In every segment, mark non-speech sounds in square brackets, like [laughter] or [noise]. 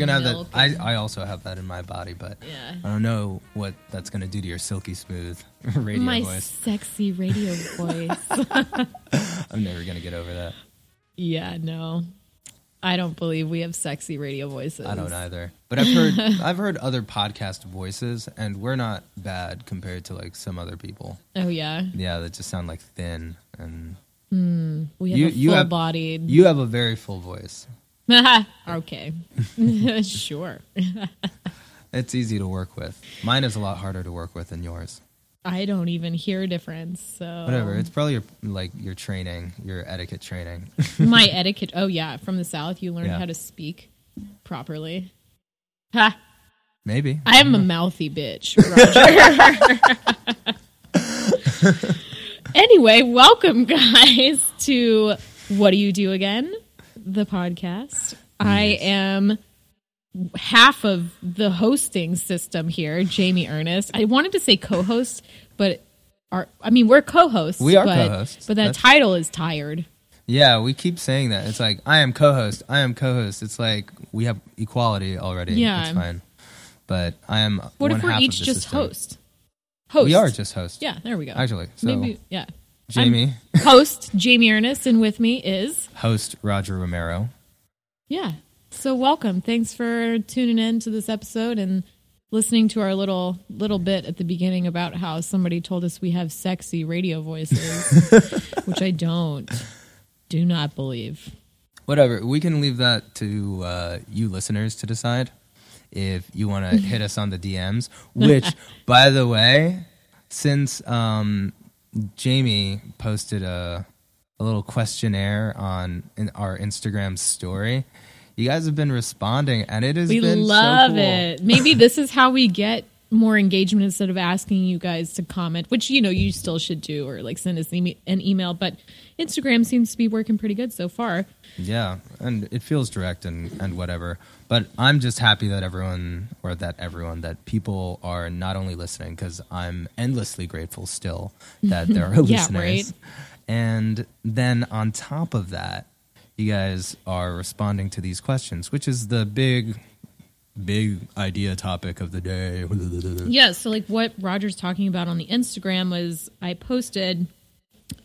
gonna have that. I, I also have that in my body, but Yeah. I don't know what that's gonna do to your silky smooth [laughs] radio my voice. sexy radio [laughs] voice. [laughs] I'm never gonna get over that. yeah, no. I don't believe we have sexy radio voices. I don't either. But I've heard I've heard other podcast voices, and we're not bad compared to like some other people. Oh yeah, Yeah, that just sound like thin, and hmm. we have You- a you have- full-bodied. you have a very full voice. [laughs] okay, [laughs] sure. It's easy to work with. Mine is a lot harder to work with than yours. I don't even hear a difference. So Whatever. It's probably your like your training, your etiquette training. [laughs] my etiquette. Oh yeah, from the south, you learn Yeah. how to speak properly. Ha! Maybe. I am a mouthy bitch, Roger. anyway, welcome guys to What Do You Do Again? The podcast. I am half of the hosting system here, Jamie Ernest. I wanted to say co-host, but our I mean we're co-hosts. We are but, co-hosts. But that That's- title is tired. Yeah, we keep saying that. It's like I am co-host. I am co-host. It's like we have equality already. Yeah. it's fine. But I am. What if we're each just system. host? Host. We are just hosts. Yeah, there we go. Actually, so Maybe yeah. Jamie, [laughs] host Jamie Ernest, and with me is host Roger Romero. yeah. So welcome. Thanks for tuning in to this episode and listening to our little little bit at the beginning about how somebody told us we have sexy radio voices, [laughs] which I don't. Do not believe. Whatever. We can leave that to uh, you listeners to decide if you want to [laughs] hit us on the DMs. Which, by the way, since um, Jamie posted a a little questionnaire on in our Instagram story, you guys have been responding, and it is We been so love cool. it. Maybe this is how we get more engagement instead of asking you guys to comment, which you know you still should do, or like send us an email. But Instagram seems to be working pretty good so far. Yeah, and it feels direct and, and whatever. But I'm just happy that everyone, or that everyone, that people are not only listening, because I'm endlessly grateful still that there are [laughs] Yeah, listeners. right. And then on top of that, you guys are responding to these questions, which is the big, big idea topic of the day. Yeah, so like what Roger's talking about on the Instagram was I posted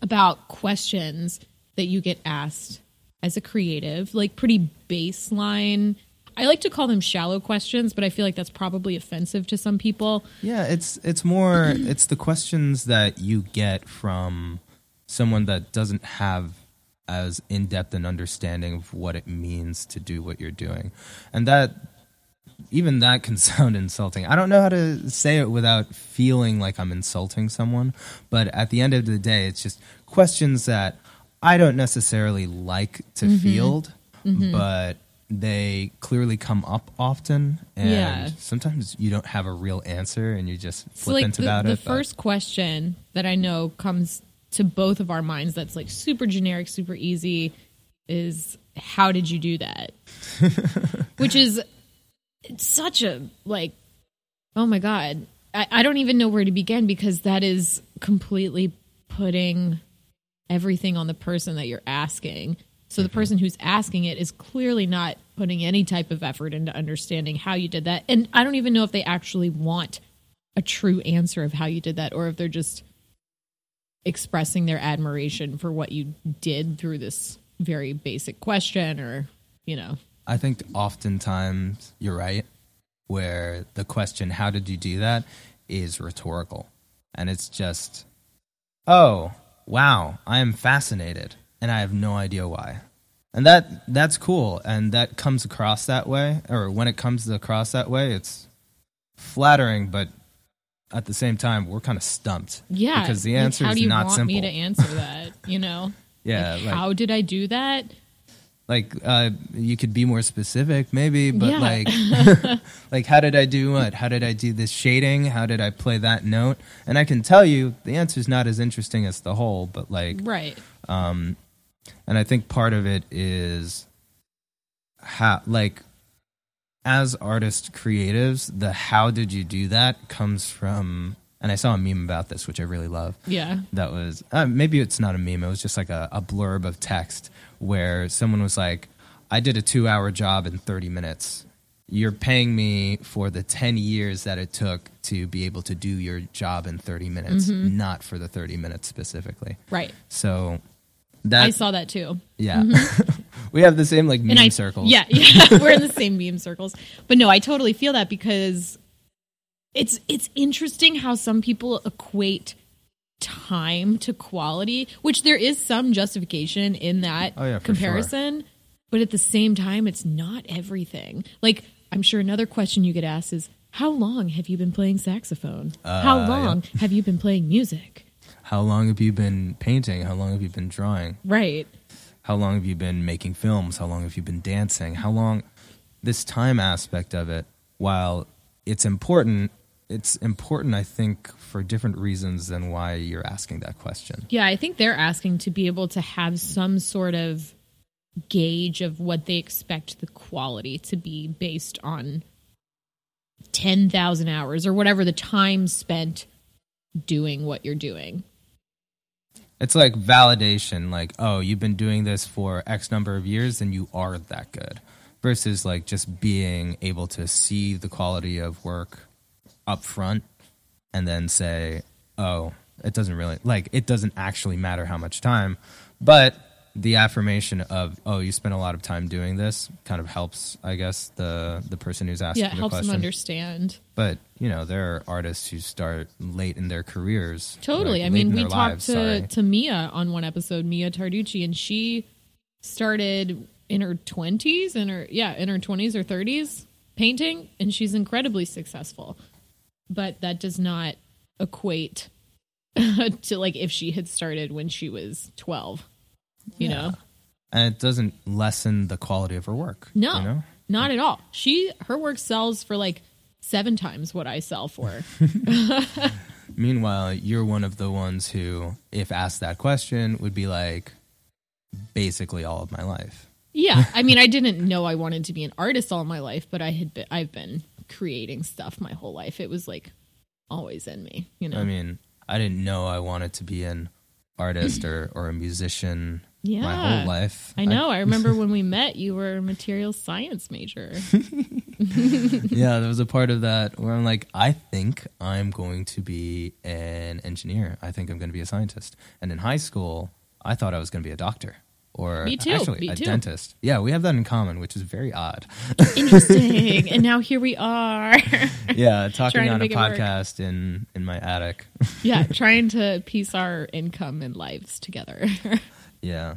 about questions that you get asked as a creative, like pretty baseline. I like to call them shallow questions, but I feel like that's probably offensive to some people. Yeah, it's it's more [clears throat] it's the questions that you get from someone that doesn't have as in-depth an understanding of what it means to do what you're doing. And that even that can [laughs] sound insulting. I don't know how to say it without feeling like I'm insulting someone, but at the end of the day it's just questions that I don't necessarily like to mm-hmm. field, mm-hmm. but they clearly come up often and Yeah. sometimes you don't have a real answer and you just So like flippant the, about the it. but- first question that I know comes to both of our minds that's like super generic, super easy is how did you do that? [laughs] Which is it's such a like oh my god. I, I don't even know where to begin because that is completely putting everything on the person that you're asking. So the mm-hmm. person who's asking it is clearly not putting any type of effort into understanding how you did that. And I don't even know if they actually want a true answer of how you did that or if they're just expressing their admiration for what you did through this very basic question or, you know. I think oftentimes you're right, where the question, how did you do that, is rhetorical. And it's just, oh, wow, I am fascinated and I have no idea why. And that that's cool and that comes across that way or when it comes across that way it's flattering but at the same time we're kind of stumped Yeah. because the answer like, answer how is do you not want simple me to answer that, you know? [laughs] yeah Like, like, how did I do that? Like uh you could be more specific maybe but Yeah. like [laughs] [laughs] like how did i do what how did i do this shading how did i play that note and i can tell you the answer is not as interesting as the whole but like Right. um and i think part of it is how like as artist creatives the how did you do that comes from and i saw a meme about this which i really love Yeah. that was uh, maybe it's not a meme it was just like a, a blurb of text where someone was like I did a two hour job in 30 minutes. You're paying me for the 10 years that it took to be able to do your job in 30 minutes, Mm-hmm. not for the 30 minutes specifically. Right. So that I saw that too. yeah. [laughs] we have the same like meme I circles. Yeah, [laughs] yeah, we're in the same meme circles. But no, I totally feel that because it's it's interesting how some people equate time to quality, which there is some justification in that Oh, yeah, comparison. But at the same time, it's not everything. Like I'm sure another question you get asked is, "How long have you been playing saxophone? how Uh, long have you been playing music?" How long have you been painting? How long have you been drawing? Right. How long have you been making films? How long have you been dancing? How long this time aspect of it, while it's important, it's important I think for different reasons than why you're asking that question. Yeah, I think they're asking to be able to have some sort of gauge of what they expect the quality to be based on 10,000 hours or whatever the time spent doing what you're doing. It's like validation, like, oh, you've been doing this for X number of years, and you are that good. Versus like just being able to see the quality of work up front and then say, oh, it doesn't really, like, it doesn't actually matter how much time. But the affirmation of, oh, you spent a lot of time doing this kind of helps, I guess, the, the person who's asking Yeah, it the helps question. them understand. But, you know, there are artists who start late in their careers. Totally. like, I mean, we talked lives, to, sorry. to Mia on one episode, Mia Tarducci, and she started in her 20s, in her, yeah, in her 20s or 30s painting, and she's incredibly successful. But that does not equate [laughs] to like if she had started when she was 12, you know? and it doesn't lessen the quality of her work. No, you know? not at all. She, her work sells for like seven times what I sell for. [laughs] [laughs] Meanwhile, you're one of the ones who, if asked that question, would be like, basically all of my life. Yeah, I mean, I didn't know I wanted to be an artist all my life, but I had been, I've been creating stuff my whole life. It was like always in me, you know. I mean, I didn't know I wanted to be an artist or, [laughs] or a musician yeah. my whole life. I know. I remember [laughs] when we met, you were a material science major. [laughs] yeah, there was a part of that where I'm like, I think I'm going to be an engineer. I think I'm going to be a scientist. And in high school, I thought I was going to be a doctor or Me too, actually me a too. dentist. Yeah, we have that in common, which is very odd. Interesting. and now here we are. [laughs] yeah, talking on a make it work. podcast in in my attic. yeah, [laughs] trying to piece our income and lives together. [laughs] Yeah.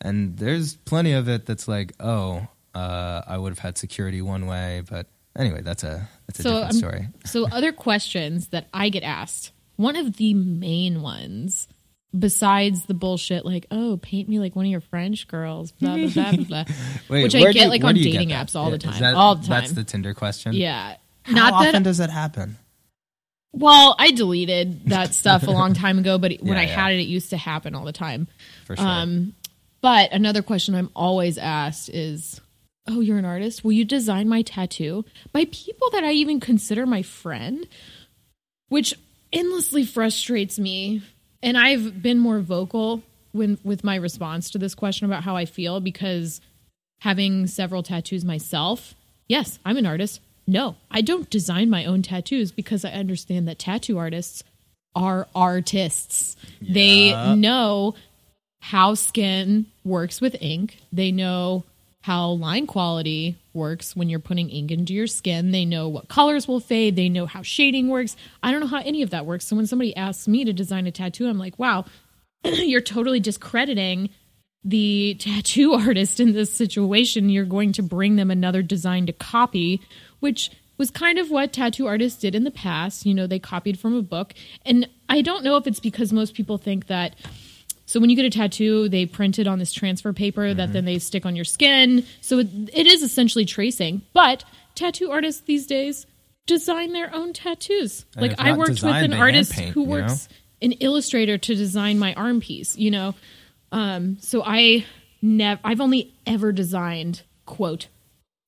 And there's plenty of it that's like, oh, uh, I would have had security one way, but anyway, that's a that's a So, different I'm- story. So, other questions that I get asked, one of the main ones, besides the bullshit like, oh, paint me like one of your French girls, blah, blah, blah, blah, blah. [laughs] Wait, which I get you- like on do you get dating apps all the time. that- all the time. That's the Tinder question. yeah. How Not often that, does that happen? well, I deleted that stuff a long time ago, but when [laughs] Yeah, I yeah. had it, it used to happen all the time. For sure. Um, but another question I'm always asked is, "Oh, you're an artist? Will you design my tattoo?" By people that I even consider my friend, which endlessly frustrates me. And I've been more vocal when with my response to this question about how I feel because having several tattoos myself, yes, I'm an artist. No, I don't design my own tattoos because I understand that tattoo artists are artists. They know how skin works with ink. They know how line quality works when you're putting ink into your skin. They know what colors will fade. They know how shading works. I don't know how any of that works. So when somebody asks me to design a tattoo, I'm like, wow, [clears throat] you're totally discrediting the tattoo [laughs] artist in this situation. You're going to bring them another design to copy, which was kind of what tattoo artists did in the past. You know, they copied from a book. And I don't know if it's because most people think that so when you get a tattoo, they print it on this transfer paper that then they stick on your skin. So it, it is essentially tracing. But tattoo artists these days design their own tattoos. And like I worked design, with an artist paint, who you works an illustrator to design my arm piece. You know, um, so I never. I've only ever designed quote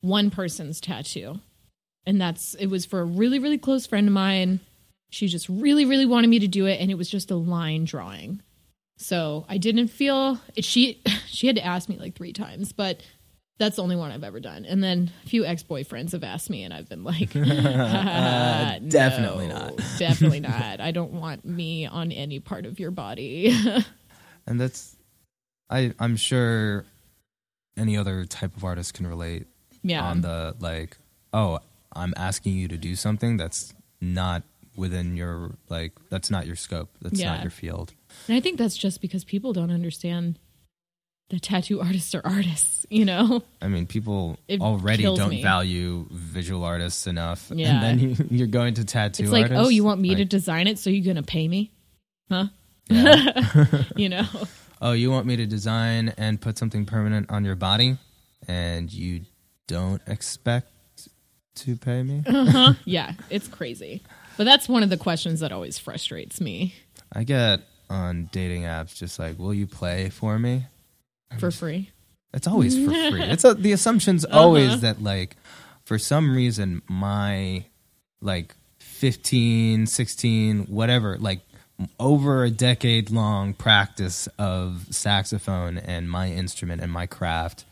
one person's tattoo, and that's it was for a really really close friend of mine. She just really really wanted me to do it, and it was just a line drawing. So I didn't feel it, she [laughs] she had to ask me like three times, but That's the only one I've ever done. And then a few ex boyfriends have asked me, and I've been like, [laughs] [laughs] Uh, definitely "No, not." definitely not. I don't want me on any part of your body. and that's I I'm sure any other type of artist can relate yeah. on the like oh I'm asking you to do something that's not within your like that's not your scope that's Yeah. not your field And I think that's just because people don't understand that tattoo artists are artists, you know? I mean people It already don't me. value visual artists enough Yeah. and then you, you're going to tattoo It's like, artists oh, you want me to design it, so you're going to pay me? Huh? yeah. [laughs] You know? [laughs] oh you want me to design and put something permanent on your body and you don't expect to pay me Uh-huh. [laughs] Yeah, it's crazy. But that's one of the questions that always frustrates me I get on dating apps just like, will you play for me? for free. It's always for free. [laughs] It's a, the assumption's Uh-huh. always that like, for some reason, my like 15, 16, whatever, like over a decade long practice of saxophone and my instrument and my craft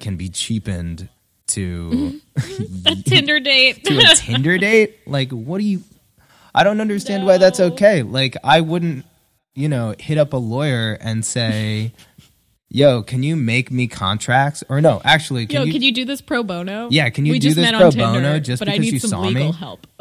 can be cheapened to [laughs] A [laughs] Tinder date. to a Tinder date? Like, what do you? I don't understand why that's okay. Like, I wouldn't, you know, hit up a lawyer and say, "Yo, can you make me contracts?" Or no, actually, can Yo, you? can you do this pro bono? Yeah, can you we do this pro Tinder, bono just but I because need you some saw legal me? help. [laughs]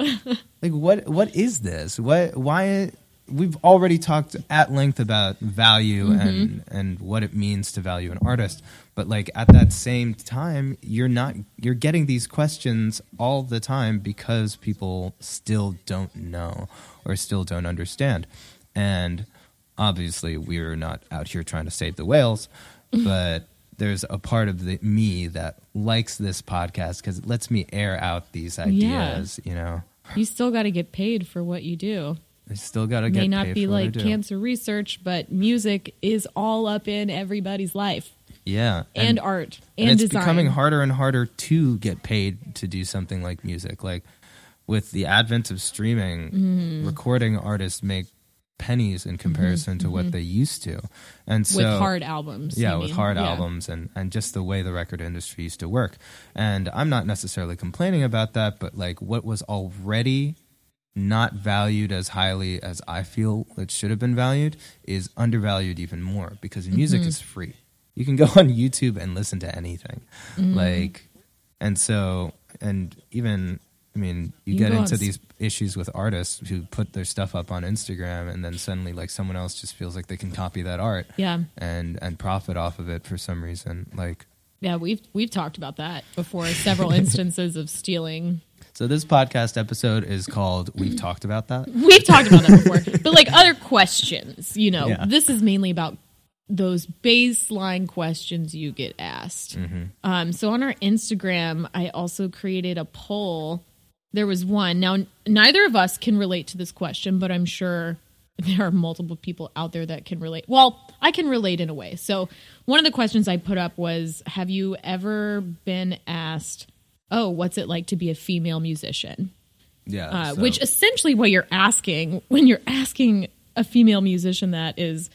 like, what? What is this? What? Why? We've already talked at length about value Mm-hmm. and and what it means to value an artist. But like at that same time, you're not you're getting these questions all the time because people still don't know or still don't understand. And obviously, we're not out here trying to save the whales, but there's a part of the me that likes this podcast because it lets me air out these ideas. You know, you still got to get paid for what you do. I still got to get may not be like cancer research, but music is all up in everybody's life Yeah, and, art and, and it's design. becoming harder and harder to get paid to do something like music. Like with the advent of streaming, Mm-hmm. recording artists make pennies in comparison to what they used to, and so with hard albums. yeah, with mean. hard Yeah. albums and and just the way the record industry used to work. And I'm not necessarily complaining about that, but like what was already not valued as highly as I feel it should have been valued is undervalued even more because music Mm-hmm. is free. You can go [laughs] on YouTube and listen to anything. Mm-hmm. Like and so and even I mean, you, You get into s- these issues with artists who put their stuff up on Instagram and then suddenly like someone else just feels like they can copy that art Yeah, and and profit off of it for some reason. Like yeah, we've we've talked about that before. Several instances of stealing. so this podcast episode is called We've Talked About That. [laughs] We've talked about that before, but like other questions, you know, Yeah. this is mainly about those baseline questions you get asked. Mm-hmm. Um, so on our Instagram, I also created a poll. There was one. Now, neither of us can relate to this question, but I'm sure there are multiple people out there that can relate. Well, I can relate in a way. So, one of the questions I put up was Have you ever been asked, Oh, what's it like to be a female musician? Yeah. Uh, so- Which essentially what you're asking when you're asking a female musician that is,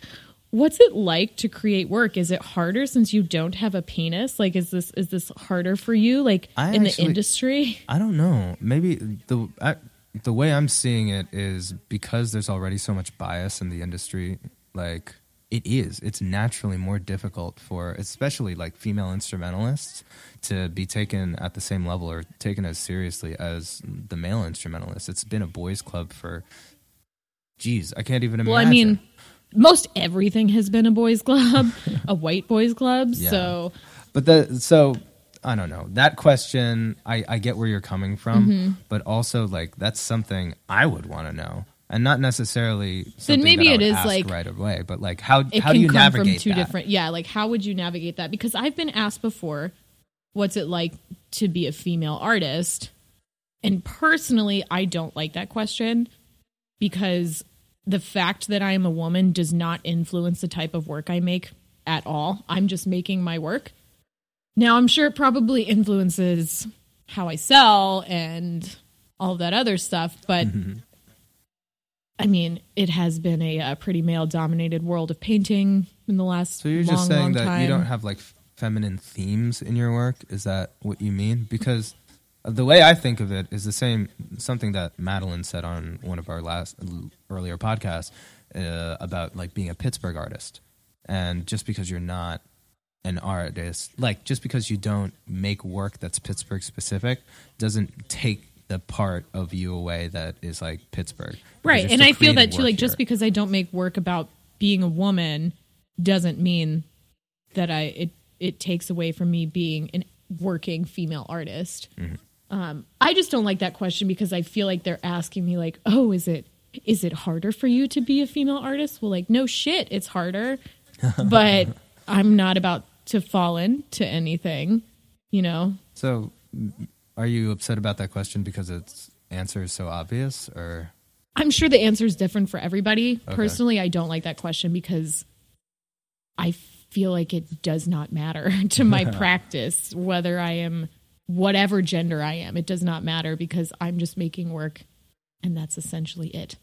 what's it like to create work? Is it harder since you don't have a penis? Like, is this is this harder for you? Like I in actually- the industry? I don't know. Maybe the I, the way I'm seeing it is because there's already so much bias in the industry. Like it is, it's naturally more difficult for, especially like female instrumentalists, to be taken at the same level or taken as seriously as the male instrumentalists. It's been a boys' club for. Geez, I can't even imagine. Well, I mean, most everything has been a boys' club, [laughs] a white boys' club. Yeah. So But the so I don't know that question. I I get where you're coming from, Mm-hmm. but also like that's something I would want to know, and not necessarily. Something maybe that I would is, like- right away, but like how it how can do you come navigate from two that? different. Yeah, like how would you navigate that? Because I've been asked before, what's it like to be a female artist? And personally, I don't like that question because the fact that I am a woman does not influence the type of work I make at all. I'm just making my work. Now, I'm sure it probably influences how I sell and all that other stuff, but I mean, it has been a, uh pretty male dominated world of painting in the last So you're long, just saying that time. you don't have like feminine themes in your work. Is that what you mean? Because the way I think of it is the same something that Madeline said on one of our last earlier podcasts uh, about like being a Pittsburgh artist, and just because you're not an artist, like just because you don't make work that's Pittsburgh specific, doesn't take the part of you away that is like Pittsburgh, right and i feel that too like just because i don't make work about being a woman doesn't mean that i it it takes away from me being an working female artist. Mm-hmm. Um i just don't like that question because i feel like they're asking me like oh is it is it harder for you to be a female artist well like no shit it's harder [laughs] but i'm not about to fall into anything you know So, are you upset about that question because its answer is so obvious, or I'm sure the answer is different for everybody. Okay. Personally, I don't like that question because I feel like it does not matter [laughs] to my [laughs] practice whether I am whatever gender I am. It does not matter because I'm just making work and that's essentially it.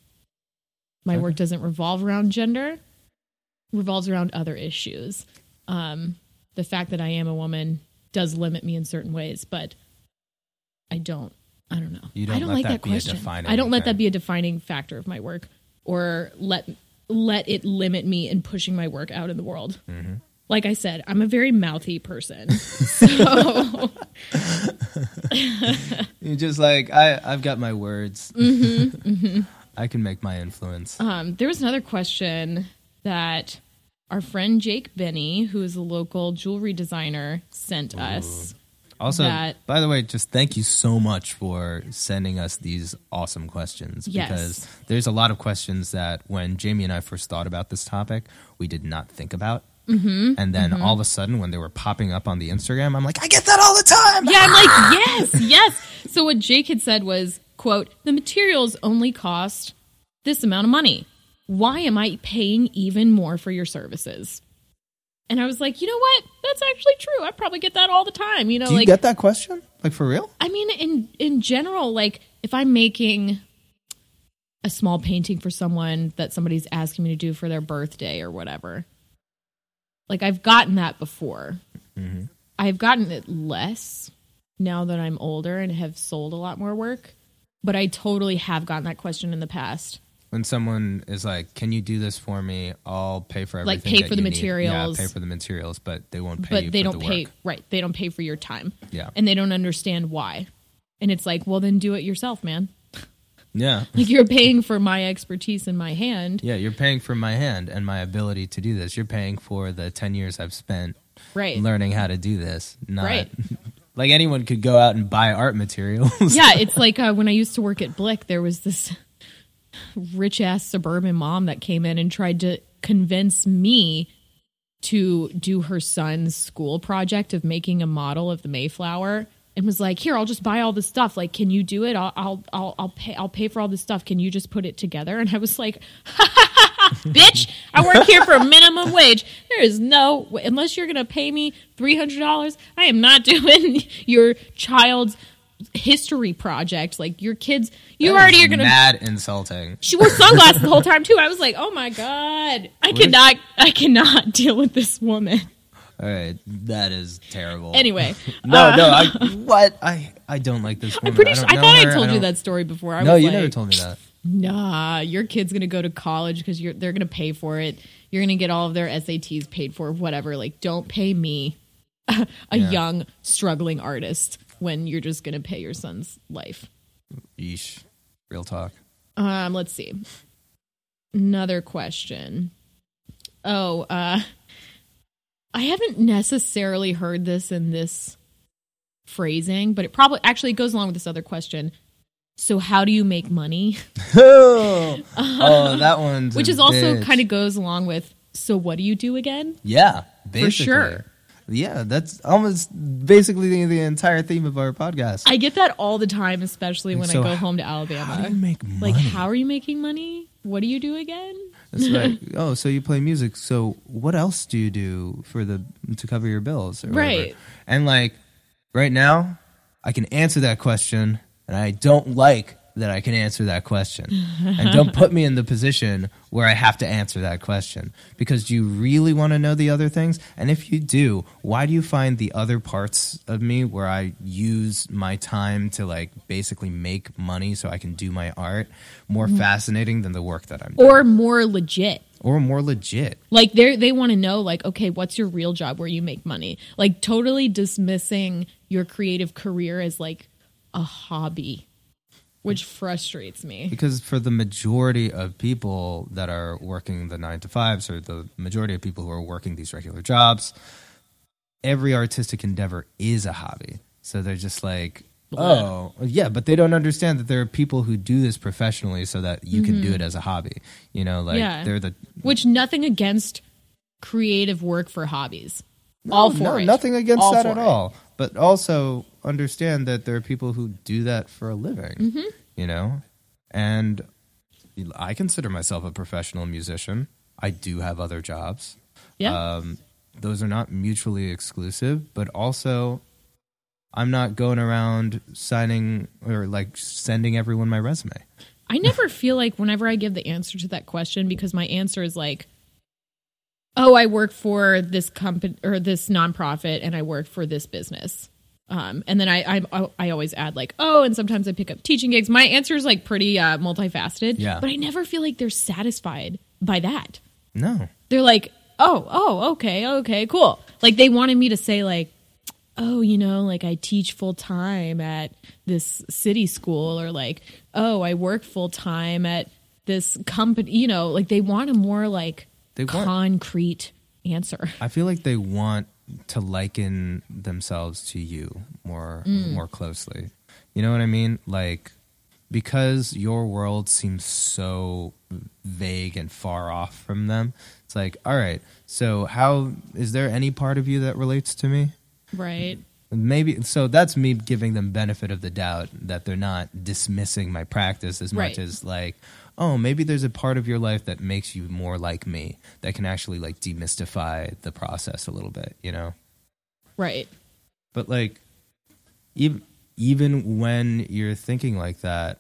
My work doesn't revolve around gender, revolves around other issues. Um, the fact that I am a woman does limit me in certain ways, but I don't. I don't know. You don't I don't let like that that, be a question. defining I don't let thing. that be a defining factor of my work, or let let it limit me in pushing my work out in the world. Mm-hmm. Like I said, I'm a very mouthy person, [laughs] so [laughs] you just like I? I've got my words. Mm-hmm, I can make my influence. Um, there was another question that our friend Jake Benny, who is a local jewelry designer, sent us. Also, that- by the way, just thank you so much for sending us these awesome questions. Yes. Because there's a lot of questions that when Jamie and I first thought about this topic, we did not think about. Mm-hmm. And then all of a sudden, when they were popping up on the Instagram, I'm like, I get that all the time. Yeah, I'm like, [laughs] yes, yes. So what Jake had said was, quote, the materials only cost this amount of money. Why am I paying even more for your services? And I was like, you know what? That's actually true. I probably get that all the time. You know, Do you like get that question? Like for real? I mean, in in general, like if I'm making a small painting for someone that somebody's asking me to do for their birthday or whatever, like I've gotten that before. Mm-hmm. I've gotten it less now that I'm older and have sold a lot more work, but I totally have gotten that question in the past. When someone is like, "Can you do this for me? I'll pay for everything." Like, pay for the need." materials. Yeah, pay for the materials, but they won't pay. but they don't the pay work. right. They don't pay for your time. Yeah. and they don't understand why. And it's like, well, then do it yourself, man. Yeah. Like you're paying for my expertise in my hand. Yeah, you're paying for my hand and my ability to do this. You're paying for the 10 years I've spent Right. learning how to do this. Not Right. [laughs] like anyone could go out and buy art materials. [laughs] yeah, it's [laughs] like uh, when I used to work at Blick, there was this rich ass suburban mom that came in and tried to convince me to do her son's school project of making a model of the Mayflower and was like, "Here, I'll just buy all this stuff. Like, can you do it? I'll I'll I'll, I'll pay I'll pay for all this stuff. Can you just put it together?" And I was like, [laughs] "Bitch, I work here for a minimum wage. There is no unless you're going to pay me $300, I am not [laughs] doing your child's history project. Like your kids, you That already are going to mad insulting. she wore sunglasses the whole [laughs] time too. I was like, "Oh my god, I cannot, I cannot deal with this woman." All right, that is terrible. Anyway, [laughs] no, no, I [laughs] what? I I don't like this woman. I'm pretty I sure I thought her. I told you that story before. I No, was you like, never told me that. Nah, your kid's gonna go to college because you're they're gonna pay for it. You're gonna get all of their SATs paid for, whatever. Like, don't pay me, [laughs] a Yeah. young struggling artist, when you're just gonna pay your son's life. Yeesh. Real talk. Um, let's see. Another question. Oh, uh I haven't necessarily heard this in this phrasing, but it probably actually goes along with this other question. So how do you make money? [laughs] oh, oh [laughs] that one's Which is also kind of goes along with so what do you do again? yeah, basically. sure. Yeah, that's almost basically the, the entire theme of our podcast. I get that all the time, especially when So I go home to How do you Alabama. make money? Like, how are you making money? What do you do again? It's like, [laughs] oh, so you play music. So what else do you do for the to cover your bills? Or whatever? Right. And like right now, I can answer that question, and I don't like that I can answer that question. and don't put me in the position where I have to answer that question. Because do you really want to know the other things? And if you do, why do you find the other parts of me where I use my time to like basically make money so I can do my art more mm-hmm. fascinating than the work that I'm doing? Or more legit. Or more legit. Like they they want to know like okay, what's your real job where you make money? Like totally dismissing your creative career as like a hobby, which frustrates me. Because for the majority of people that are working the nine to fives, or the majority of people who are working these regular jobs, every artistic endeavor is a hobby. So they're just like, oh, yeah, but they don't understand that there are people who do this professionally so that you can do mm-hmm. it as a hobby. You know, like Yeah. they're the. Which nothing against creative work for hobbies. All for no, it. nothing against All that at it. all. But also understand that there are people who do that for a living. Mm-hmm. You know, and I consider myself a professional musician. I do have other jobs. Yeah. Um, those are not mutually exclusive, but also I'm not going around signing or like sending everyone my resume. I never feel like whenever I give the answer to that question because my answer is like, oh, I work for this company or this nonprofit and I work for this business. Um, and then I, I I always add like, oh, and sometimes I pick up teaching gigs. My answer is like pretty uh, multifaceted, Yeah. but I never feel like they're satisfied by that. No. They're like, oh, oh, okay, okay, cool. Like they wanted me to say like, oh, you know, like I teach full time at this city school, or like, oh, I work full time at this company. You know, like they want a more like They want- concrete answer. I feel like they want to liken themselves to you more mm. more closely. You know what I mean? Like because your world seems so vague and far off from them. It's like, all right, so how is there any part of you that relates to me? Right. Maybe so that's me giving them benefit of the doubt that they're not dismissing my practice as Right. much as like, oh, maybe there's a part of your life that makes you more like me that can actually like demystify the process a little bit, you know? Right. But like even even when you're thinking like that,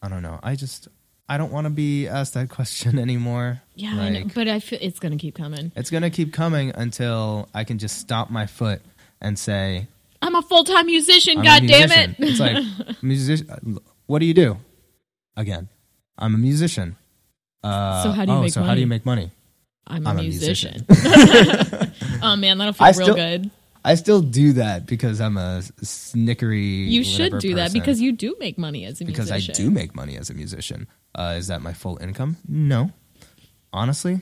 I don't know. I just I don't want to be asked that [laughs] question anymore. Yeah, I know, but I feel it's gonna keep coming. it's going to keep coming until I can just stop my foot and say, I'm a full time musician. God damn it! It's like [laughs] musician. What do you do? Again, I'm a musician. Uh, So how do you oh, make so how do money? you make money? I'm a I'm a musician. musician. [laughs] oh man, that'll feel I real still- good. I still do that because I'm a snickery. You should do that because you do make money as a because musician. Because I do make money as a musician. Uh, is that my full income? No. Honestly,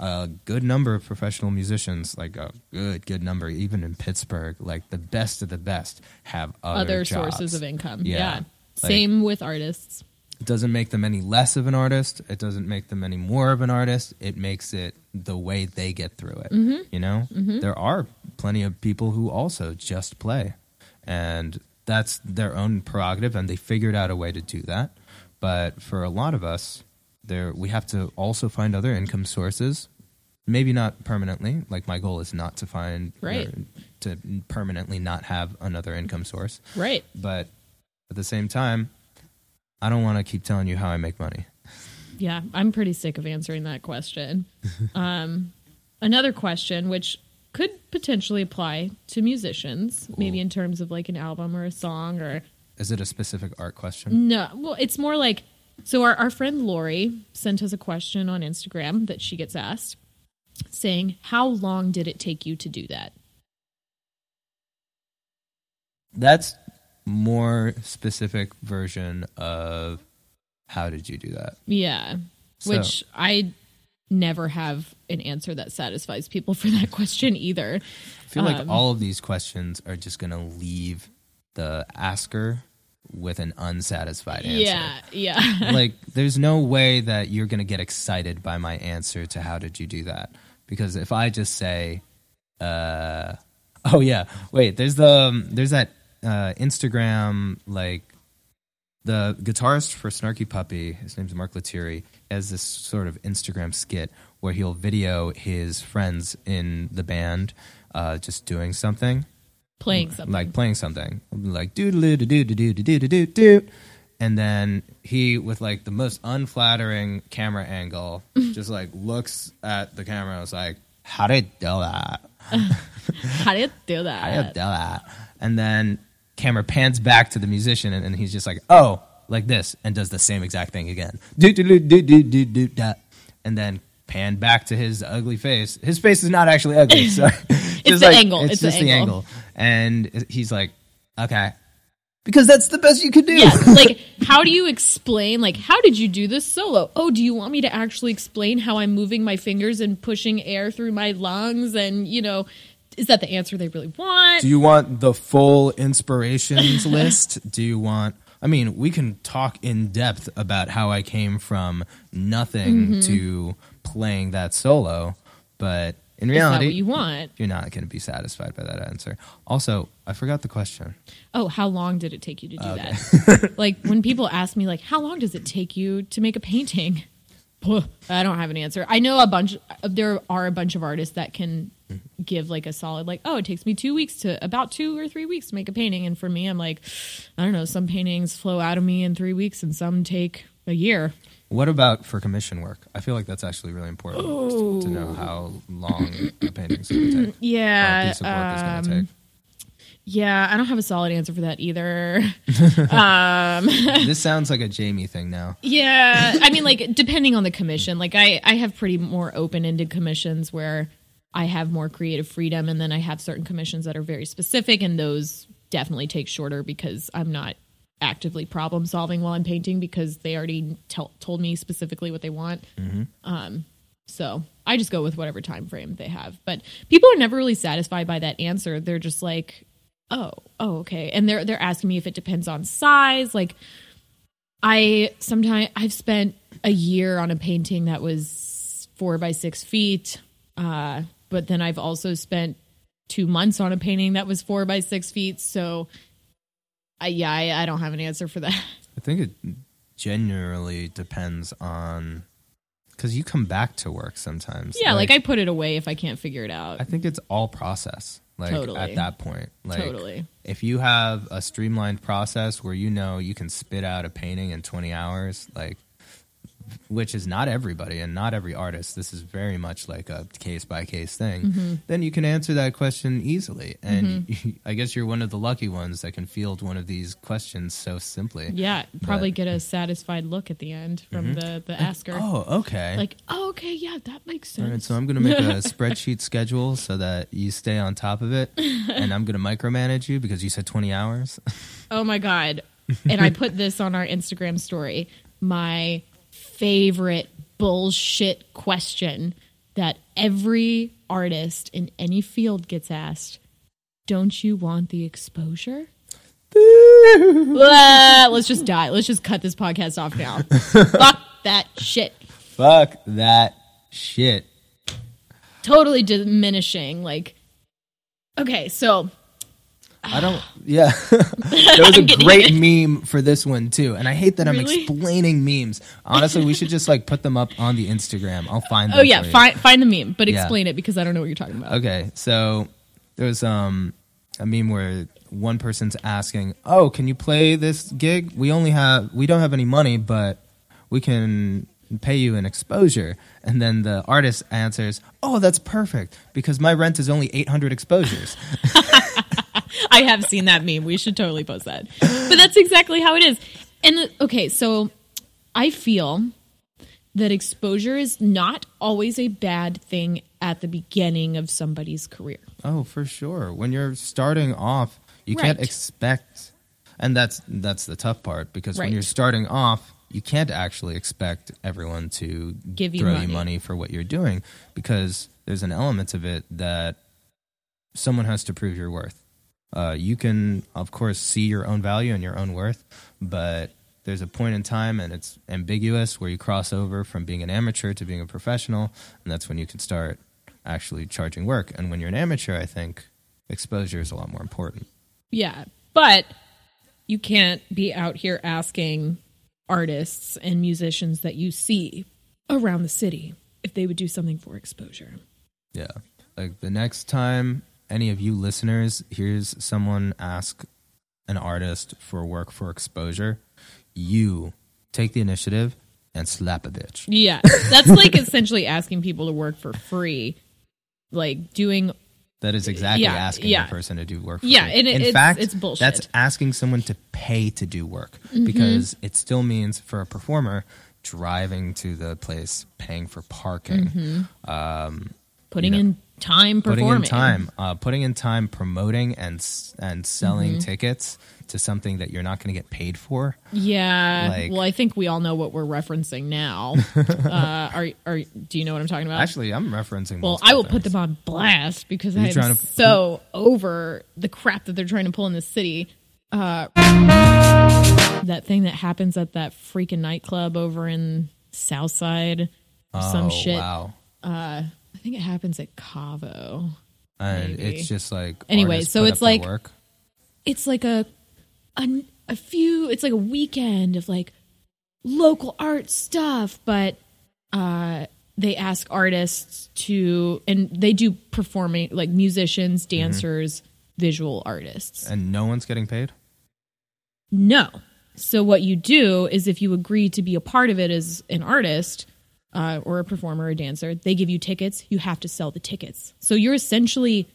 a good number of professional musicians, like a good, good number, even in Pittsburgh, like the best of the best, have other, other sources of income. Yeah. Yeah. Like- Same with artists. It doesn't make them any less of an artist. It doesn't make them any more of an artist. It makes it the way they get through it. Mm-hmm. You know, there are plenty of people who also just play, and that's their own prerogative, and they figured out a way to do that. But for a lot of us, there we have to also find other income sources. Maybe not permanently. Like my goal is not to find Right. to permanently not have another income source Right. but at the same time, I don't want to keep telling you how I make money. Yeah, I'm pretty sick of answering that question. [laughs] um, another question, which could potentially apply to musicians, maybe in terms of like an album or a song or Is it a specific art question? no. Well, it's more like so. Our our friend Lori sent us a question on Instagram that she gets asked, saying, "How long did it take you to do that?" That's more specific version of how did you do that? Yeah, So- which I never have an answer that satisfies people for that question either. I feel like Um, all of these questions are just going to leave the asker with an unsatisfied answer. Yeah, yeah. [laughs] like there's no way that you're going to get excited by my answer to how did you do that because if i just say uh oh yeah wait there's the um, there's that uh instagram like the guitarist for snarky puppy his name's mark Lettieri, has this sort of instagram skit where he'll video his friends in the band uh just doing something Playing something. like playing something like do do do do do do do do do do and then he with like the most unflattering camera angle just like looks at the camera and was like how did you do that How do you do that? how did you do that and then camera pans back to the musician and, and he's just like oh like this and does the same exact thing again do do do do do do do da. and then pan back to his ugly face his face is not actually ugly sorry [laughs] [laughs] it's the angle. it's, It's just the angle. angle and he's like okay because that's the best you could do yeah, [laughs] like how do you explain like how did you do this solo? Oh, do you want me to actually explain how I'm moving my fingers and pushing air through my lungs and, you know, is that the answer they really want? Do you want the full inspirations [laughs] list? Do you want? I mean, we can talk in depth about how I came from nothing Mm-hmm. to playing that solo, but in reality, what you want? you're not going to be satisfied by that answer. Also, I forgot the question. Oh, how long did it take you to do that? [laughs] like when people ask me like how long does it take you to make a painting? [laughs] I don't have an answer. I know a bunch there are a bunch of artists that can give like a solid like oh it takes me 2 weeks to about 2 or 3 weeks to make a painting and for me I'm like I don't know some paintings flow out of me in 3 weeks and some take a year. What about for commission work? I feel like that's actually really important to know how long a painting's going to take. a [laughs] Yeah. piece of work is going to um, take. yeah, I don't have a solid answer for that either. [laughs] um, [laughs] This sounds like a Jamie thing now. Yeah, I mean, like depending on the commission. Like I, I have pretty more open-ended commissions where I have more creative freedom, and then I have certain commissions that are very specific, and those definitely take shorter because I'm not actively problem solving while I'm painting because they already tell, told me specifically what they want. Um, so I just go with whatever time frame they have. But people are never really satisfied by that answer. They're just like, oh, oh, okay, and they're they're asking me if it depends on size, like. I sometimes I've spent a year on a painting that was four by six feet, uh, but then I've also spent two months on a painting that was four by six feet. So, I, yeah, I, I don't have an answer for that. [laughs] I think it generally depends on because you come back to work sometimes. Yeah, like, I put it away if I can't figure it out. I think it's all process. Like Totally. at that point, like Totally. if you have a streamlined process where you know you can spit out a painting in 20 hours, like which is not everybody and not every artist. This is very much like a case by case thing. Mm-hmm. Then you can answer that question easily, and [laughs] I guess you're one of the lucky ones that can field one of these questions so simply. yeah, probably But- get a satisfied look at the end from the the asker. Oh, okay. Like, oh, okay, yeah, that makes sense. All right, so I'm going to make a [laughs] spreadsheet schedule so that you stay on top of it, and I'm going to micromanage you because you said 20 hours. Oh my god. And I [laughs] put this on our Instagram story. My favorite bullshit question that every artist in any field gets asked. Don't you want the exposure? [laughs] Let's just die. Let's just cut this podcast off now. [laughs] Fuck that shit. Fuck that shit. Totally diminishing. Like, okay, so I don't. Yeah, [laughs] there was a great meme for this one too, and I hate that I'm explaining memes. Honestly, we should just like put them up on the Instagram. I'll find. Them oh yeah, find find the meme, but Yeah. explain it because I don't know what you're talking about. Okay, so there was um a meme where one person's asking, "Oh, can you play this gig? We only have we don't have any money, but we can pay you an exposure." And then the artist answers, "Oh, that's perfect because my rent is only 800 exposures." [laughs] [laughs] [laughs] I have seen that meme. We should totally post that. But that's exactly how it is. And okay, so I feel that exposure is not always a bad thing at the beginning of somebody's career. oh, for sure. When you're starting off, you can't expect and that's that's the tough part because when you're starting off, you can't actually expect everyone to Give you throw money. you money for what you're doing because there's an element of it that someone has to prove your worth. Uh, you can, of course, see your own value and your own worth, but there's a point in time and it's ambiguous where you cross over from being an amateur to being a professional, and that's when you can start actually charging work. And when you're an amateur, I think exposure is a lot more important. Yeah. But you can't be out here asking artists and musicians that you see around the city if they would do something for exposure. Yeah. Like the next time any of you listeners hears someone ask an artist for work for exposure, you take the initiative and slap a bitch. Yeah, that's like [laughs] essentially asking people to work for free, like doing. That is exactly Yeah, asking yeah. the person to do work. For Yeah, free. and in it's- fact, it's bullshit. Mm-hmm. That's asking someone to pay to do work because it still means for a performer driving to the place, paying for parking, um, Putting You know, in time putting performing. in time, uh, putting in time promoting and and selling Mm-hmm. tickets to something that you're not going to get paid for. Yeah. Like- well, I think we all know what we're referencing now. [laughs] uh, are are do you know what I'm talking about? Actually, I'm referencing. well, I will put them on blast because I'm trying to- so over the crap that they're trying to pull in this city. Uh, that thing that happens at that freaking nightclub over in Southside, Oh, some shit. Wow. I think it happens at Cavo. And Maybe. it's just like Anyway, so it's like- work. it's like a, a a few it's like a weekend of like local art stuff but uh they ask artists to and they do performing like musicians Mm-hmm. dancers visual artists and no one's getting paid. no so what you do is if you agree to be a part of it as an artist uh, or a performer or a dancer they give you tickets you have to sell the tickets so you're essentially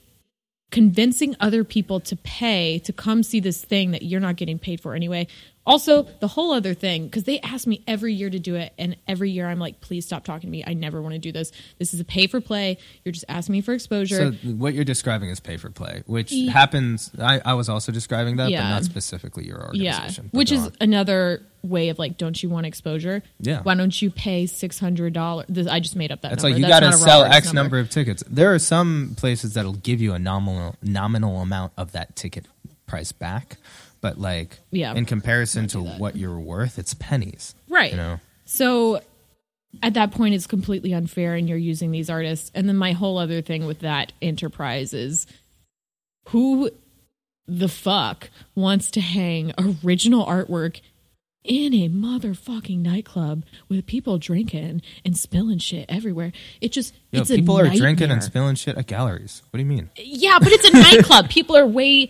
convincing other people to pay to come see this thing that you're not getting paid for anyway. Also, the whole other thing, because they ask me every year to do it, and every year I'm like, please stop talking to me. I never want to do this. This is a pay for play. You're just asking me for exposure. So what you're describing is pay for play, which happens. I, I was also describing that, but not specifically your yeah. organization. But Which is on. another way of like, don't you want exposure? Yeah. Why don't you pay $600? I just made up that It's number. like you That's got to sell X number of tickets. There are some places that'll give you a nominal nominal amount of that ticket price back, but like Yeah, in comparison to that. what you're worth, it's pennies. Right. You know. So at that point, it's completely unfair, and you're using these artists. And then my whole other thing with that enterprise is who the fuck wants to hang original artwork in a motherfucking nightclub with people drinking and spilling shit everywhere? It just Yo, it's a people are drinking and spilling shit at galleries. What do you mean? Yeah, but it's a nightclub. People are way,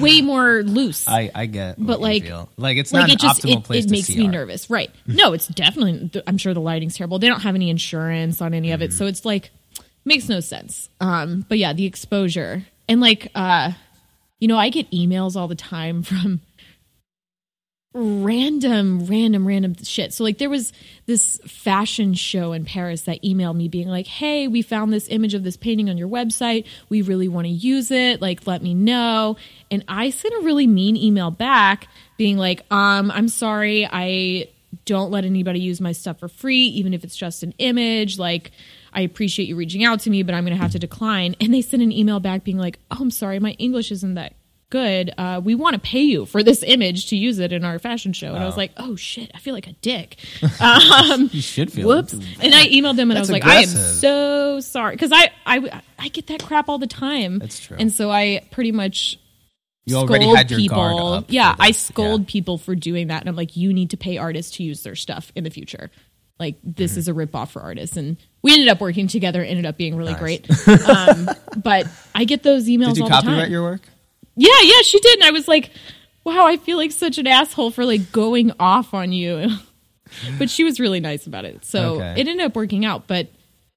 way more loose. I I get, But, like- like it's like not it an just it, it makes me art. nervous right no it's definitely i'm sure the lighting's terrible they don't have any insurance on any of Mm-hmm. it so it's like makes no sense um but yeah the exposure and like uh you know i get emails all the time [laughs] from random random random shit. So like there was this fashion show in paris that emailed me being like hey we found this image of this painting on your website. We really want to use it. Like let me know. And i sent a really mean email back being like um i'm sorry. I don't let anybody use my stuff for free even if it's just an image. Like I appreciate you reaching out to me, but I'm going to have to decline. And they sent an email back being like, "Oh, I'm sorry, my English isn't that good. Uh, we want to pay you for this image to use it in our fashion show." And I was like, "Oh shit, I feel like a dick." [laughs] Um, You should feel. whoops. And I emailed them and I was That's like, "I am so sorry," because I, I I get that crap all the time. That's true. And so I pretty much You already scold had your people. guard up. Yeah, I scold Yeah. people for doing that, and I'm like, you need to pay artists to use their stuff in the future. Like this Mm-hmm. is a ripoff for artists, and we ended up working together. Ended up being really Nice. great. um, [laughs] but I get those emails Did you all the copyright time. your work? Yeah, yeah, she did, and I was like, wow, I feel like such an asshole for like going off on you. [laughs] but she was really nice about it, so Okay. it ended up working out. But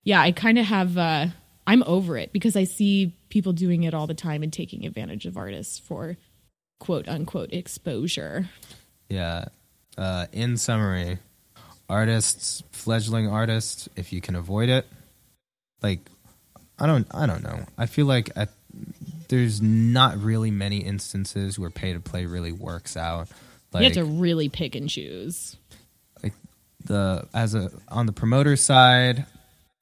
yeah, I kind of have. Uh, I'm over it because I see people doing it all the time and taking advantage of artists for quote unquote exposure. Yeah. Uh, in summary, artists, fledgling artists, if you can avoid it, like I don't, I don't know. I feel like at, there's not really many instances where pay to play really works out. Like you have to really pick and choose. like the as a on the promoter side,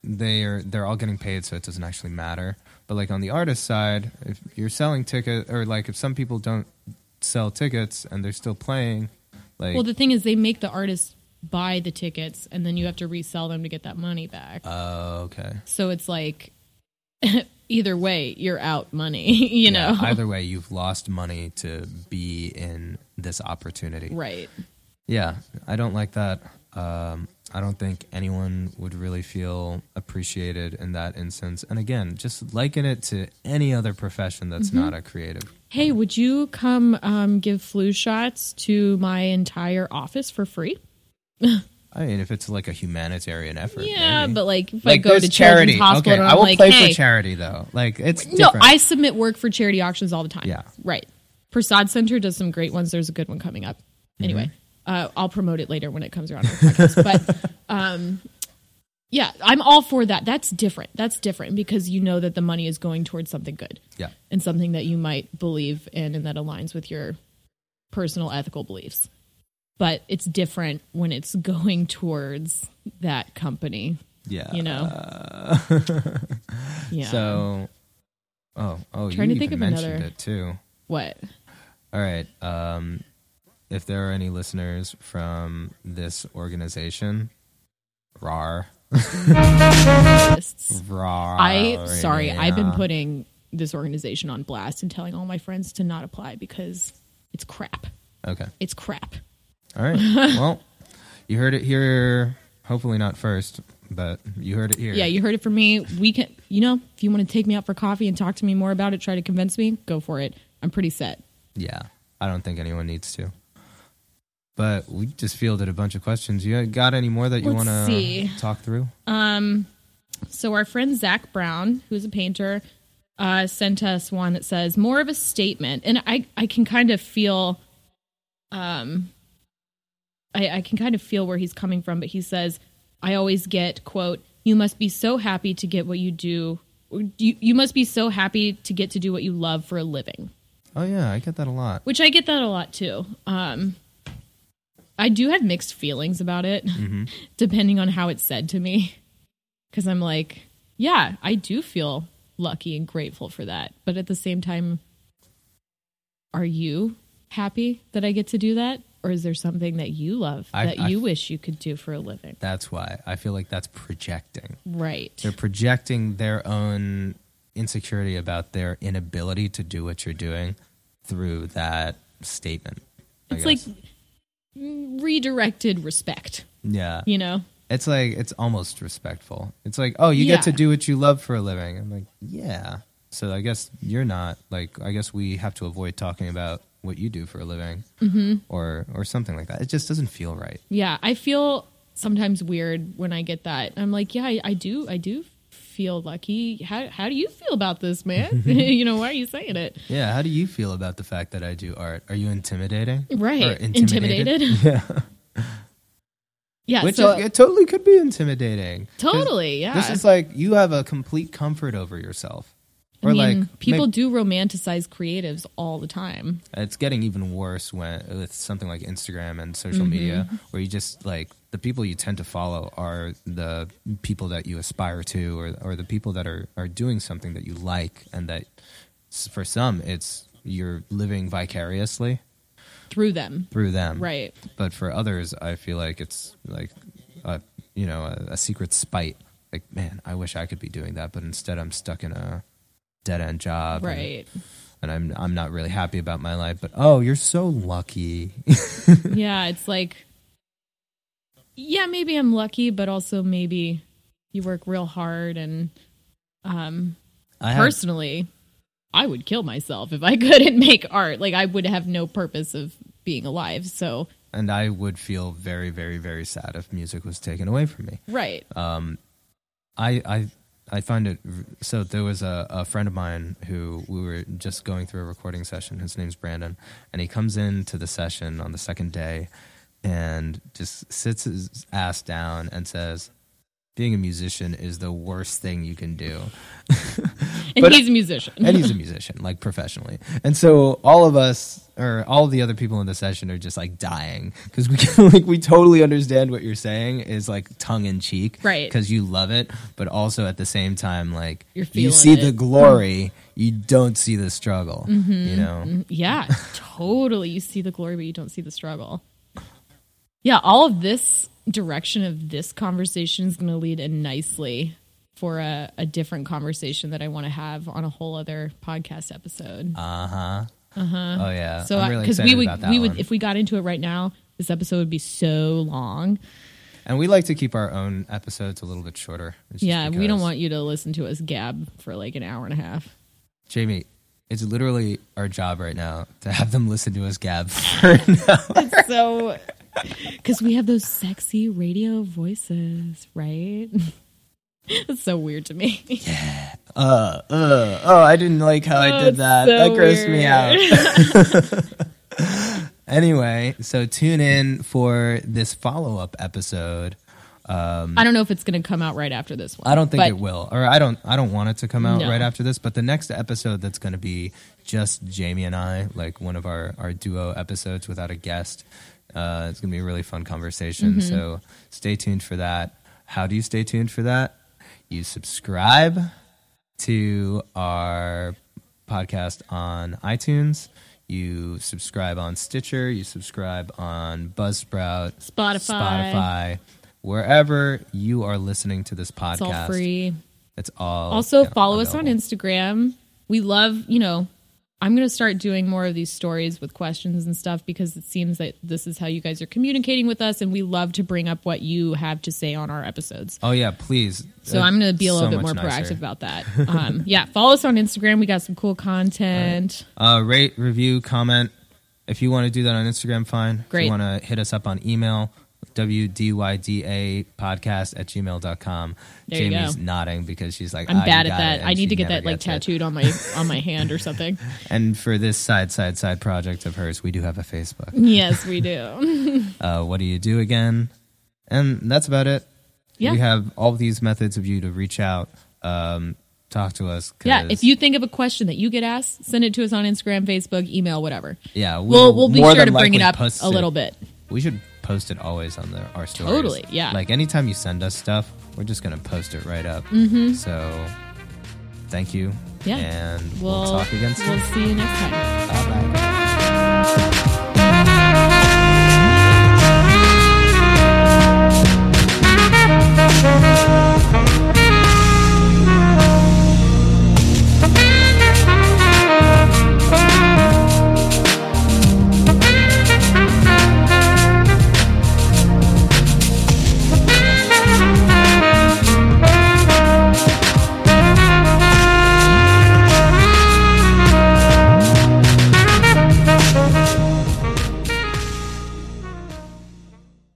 they are they're all getting paid, so it doesn't actually matter. But like on the artist side, if you're selling ticket or like if some people don't sell tickets and they're still playing, like Well, the thing is, they make the artists buy the tickets, and then you have to resell them to get that money back. oh okay. so it's like [laughs] either way, you're out money. [laughs] You Yeah, know, either way, you've lost money to be in this opportunity. right? Yeah, I don't like that. Um, I don't think anyone would really feel appreciated in that instance. And again, just liken it to any other profession that's Mm-hmm. not a creative. Hey, would you come um, give flu shots to my entire office for free? [laughs] I mean, if it's like a humanitarian effort, Yeah, maybe. but like if I go to charity. Hospital okay, I will like, play hey, for charity though. Like it's no, different. I submit work for charity auctions all the time. Yeah. right. Prasad Center does some great ones. There's a good one coming up. Anyway, Mm-hmm. uh, I'll promote it later when it comes around. podcast. but [laughs] um, yeah, I'm all for that. That's different. That's different because you know that the money is going towards something good. yeah. and something that you might believe in and that aligns with your personal ethical beliefs. But it's different when it's [laughs] going towards that company, Yeah. you know? yeah. [laughs] So, oh, oh, Trying you to think of mentioned another- it too. what? All right. Um, if there are any listeners from this organization, RAR. RAR. I sorry, I've been yeah. putting this organization on blast and telling all my friends to not apply because it's crap. Okay. It's crap. All right. [laughs] well, you heard it here. Hopefully not first, but you heard it here. Yeah, you heard it from me. We can, you know, if you want to take me out for coffee and talk to me more about it, try to convince me, go for it. I'm pretty set. Yeah. I don't think anyone needs to. But we just fielded a bunch of questions. You got any more that you want to talk through? Um, so our friend Zach Brown, who's a painter, uh, sent us one that says more of a statement, and I I can kind of feel, um, I, I can kind of feel where he's coming from. But he says, I always get quote, "You must be so happy to get what you do. You you must be so happy to get to do what you love for a living." Oh, yeah. I get that a lot. Which I get that a lot too. Um, I do have mixed feelings about it, [laughs] depending on how it's said to me. Because I'm like, yeah, I do feel lucky and grateful for that. But at the same time, are you happy that I get to do that? Or is there something that you love I- that I- you wish you could do for a living? That's why I feel like that's projecting. Right. They're projecting their own insecurity about their inability to do what you're doing through that statement. I It's like redirected respect, yeah, you know? it's like it's almost respectful. It's like, oh, you Yeah. get to do what you love for a living. I'm like, yeah. So I guess you're not like. I guess we have to avoid talking about what you do for a living, Mm-hmm. or or something like that. It just doesn't feel right. Yeah, I feel sometimes weird when I get that. I'm like, yeah, I, I do, I do feel lucky. How how do you feel about this, man? [laughs] [laughs] you know, why are you saying it? Yeah. How do you feel about the fact that I do art? Are you intimidating? Right, Or intimidated. [laughs] Yeah. Yeah, Which so it totally could be intimidating. totally, yeah. This is like you have a complete comfort over yourself. Or I mean, like people may- do romanticize creatives all the time. it's getting even worse when with something like Instagram and social Mm-hmm. media where you just like the people you tend to follow are the people that you aspire to or or the people that are are doing something that you like and that for some it's you're living vicariously Through them, through them. right? But for others, I feel like it's like, a, you know, a, a secret spite. Like, man, I wish I could be doing that, but instead I'm stuck in a dead end job, and- Right. And, I'm I'm not really happy about my life. But oh, you're so lucky. [laughs] yeah, it's like, yeah, maybe I'm lucky, but also maybe you work real hard. And um, I have, personally, I would kill myself if I [laughs] couldn't make art. Like, I would have no purpose of being alive. So, and I would feel very, very, very sad if music was taken away from me. right. Um I I I find it so there was a, a friend of mine who we were just going through a recording session. His name's Brandon, and he comes into the session on the second day and just sits his ass down and says, "Being a musician is the worst thing you can do." [laughs] And but- he's a musician. and he's a musician, like professionally. And so all of us, or all of the other people in the session, are just like dying because we [laughs] can, like we totally understand what you're saying is like tongue in cheek, Right. Because you love it, but also at the same time, like you see it. the glory, you don't see the struggle. Mm-hmm. You know, Yeah, totally. You see the glory, but you don't see the struggle. Yeah, all of this direction of this conversation is going to lead in nicely for a, a different conversation that I want to have on a whole other podcast episode. uh huh. Uh-huh. Oh yeah. so, I'm really because we would, about that we would, one. if we got into it right now, this episode would be so long. And we like to keep our own episodes a little bit shorter. Yeah, we don't want you to listen to us gab for like an hour and a half. Jamie. It's literally our job right now to have them listen to us gab for an hour. So, because we have those sexy radio voices, right? [laughs] That's so weird to me. Uh, uh, oh, I didn't like how I Oh, did that. so that grossed me out. [laughs] [laughs] anyway, so tune in for this follow up episode. I don't know if it's going to come out right after this one. I don't think but it will, or I don't. I don't want it to come out No. right after this. But the next episode that's going to be just Jamie and I, like one of our our duo episodes without a guest. Uh, it's going to be a really fun conversation. Mm-hmm. So stay tuned for that. How do you stay tuned for that? You subscribe to our podcast on iTunes. You subscribe on Stitcher. You subscribe on Buzzsprout, Spotify. Spotify, wherever you are listening to this podcast. It's all free. It's all Also, yeah, follow us on. Instagram. We love, you know, I'm going to start doing more of these stories with questions and stuff because it seems that this is how you guys are communicating with us, and we love to bring up what you have to say on our episodes. Oh yeah, please. So Uh, I'm going to be a little so bit more nicer. proactive about that. [laughs] Um, yeah, follow us on Instagram. We got some cool content. Uh, rate, review, comment. If you want to do that on Instagram, fine. If Great. you want to hit us up on email, wdyda podcast at gmail.com. There you Jamie's go. nodding because she's like, I'm "Ah, you bad at that. I need to get that like gets it. tattooed on my on my hand or something. [laughs] And for this side, side, side project of hers, we do have a Facebook. yes, we do. [laughs] Uh, what do you do again? And that's about it. Yeah. We have all these methods of you to reach out, um, talk to us. Yeah, if you think of a question that you get asked, send it to us on Instagram, Facebook, email, whatever. yeah, We'll we'll be sure to bring it up a little bit. We should post it always on the our stories. Totally, yeah. Like anytime you send us stuff, we're just gonna post it right up. Mm-hmm. So, thank you. Yeah. and We'll, we'll, talk again soon. We'll see you next time. Bye bye.